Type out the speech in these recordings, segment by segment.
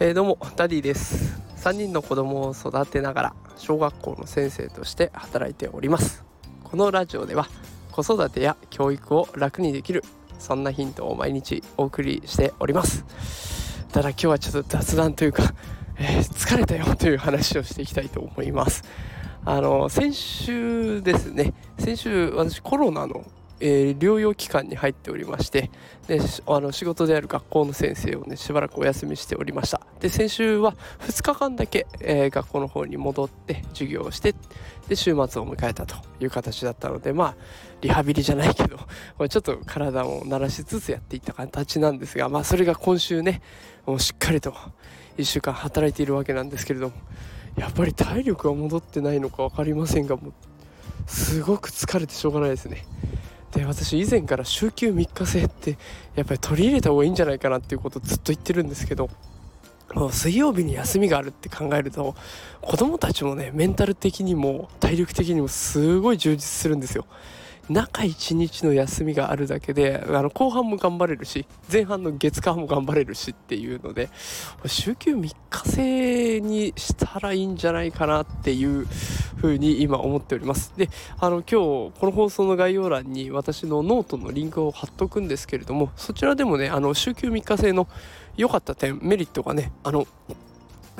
えー、どうもダディです。3人の子供を育てながら小学校の先生として働いております。このラジオでは子育てや教育を楽にできるそんなヒントを毎日お送りしております。ただ今日はちょっと雑談というか、えー、疲れたよという話をしていきたいと思います。あの先週ですね先週私コロナのえー、療養期間に入っておりましてであの仕事である学校の先生をねしばらくお休みしておりました。で先週は2日間だけ、えー、学校の方に戻って授業をしてで週末を迎えたという形だったのでまあリハビリじゃないけど ちょっと体を慣らしつつやっていった形なんですがまあそれが今週ねもうしっかりと1週間働いているわけなんですけれどもやっぱり体力が戻ってないのか分かりませんがもうすごく疲れてしょうがないですね。で私以前から週休3日制ってやっぱり取り入れた方がいいんじゃないかなっていうことをずっと言ってるんですけどもう水曜日に休みがあるって考えると子供たちもねメンタル的にも体力的にもすごい充実するんですよ。中1日の休みがあるだけであの後半も頑張れるし前半の月間も頑張れるしっていうので週休3日制にしたらいいんじゃないかなっていうふうに今思っております。であの今日この放送の概要欄に私のノートのリンクを貼っとくんですけれどもそちらでもねあの週休3日制の良かった点メリットがねあの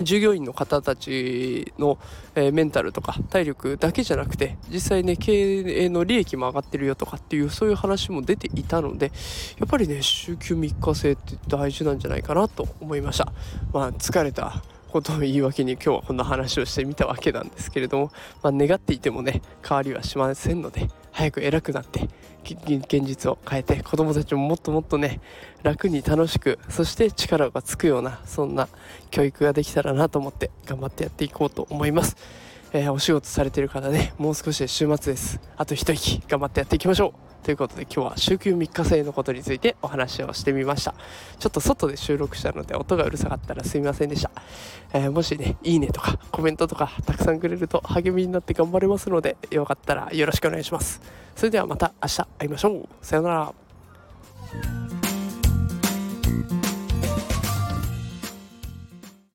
従業員の方たちの、えー、メンタルとか体力だけじゃなくて実際ね経営の利益も上がってるよとかっていうそういう話も出ていたのでやっぱりね週休3日制って大事なんじゃないかなと思いました。まあ疲れたことを言い訳に今日はこんな話をしてみたわけなんですけれども、まあ、願っていてもね変わりはしませんので早く偉くなって現実を変えて子供たちももっともっとね楽に楽しくそして力がつくようなそんな教育ができたらなと思って頑張ってやっていこうと思います、えー、お仕事されてる方ねもう少しで週末です。あと一息頑張ってやっていきましょう。ということで今日は週休3日制のことについてお話をしてみました。ちょっと外で収録したので音がうるさかったらすみませんでした、えー、もしねいいねとかコメントとかたくさんくれると励みになって頑張れますのでよかったらよろしくお願いします。それではまた明日会いましょう。さようなら。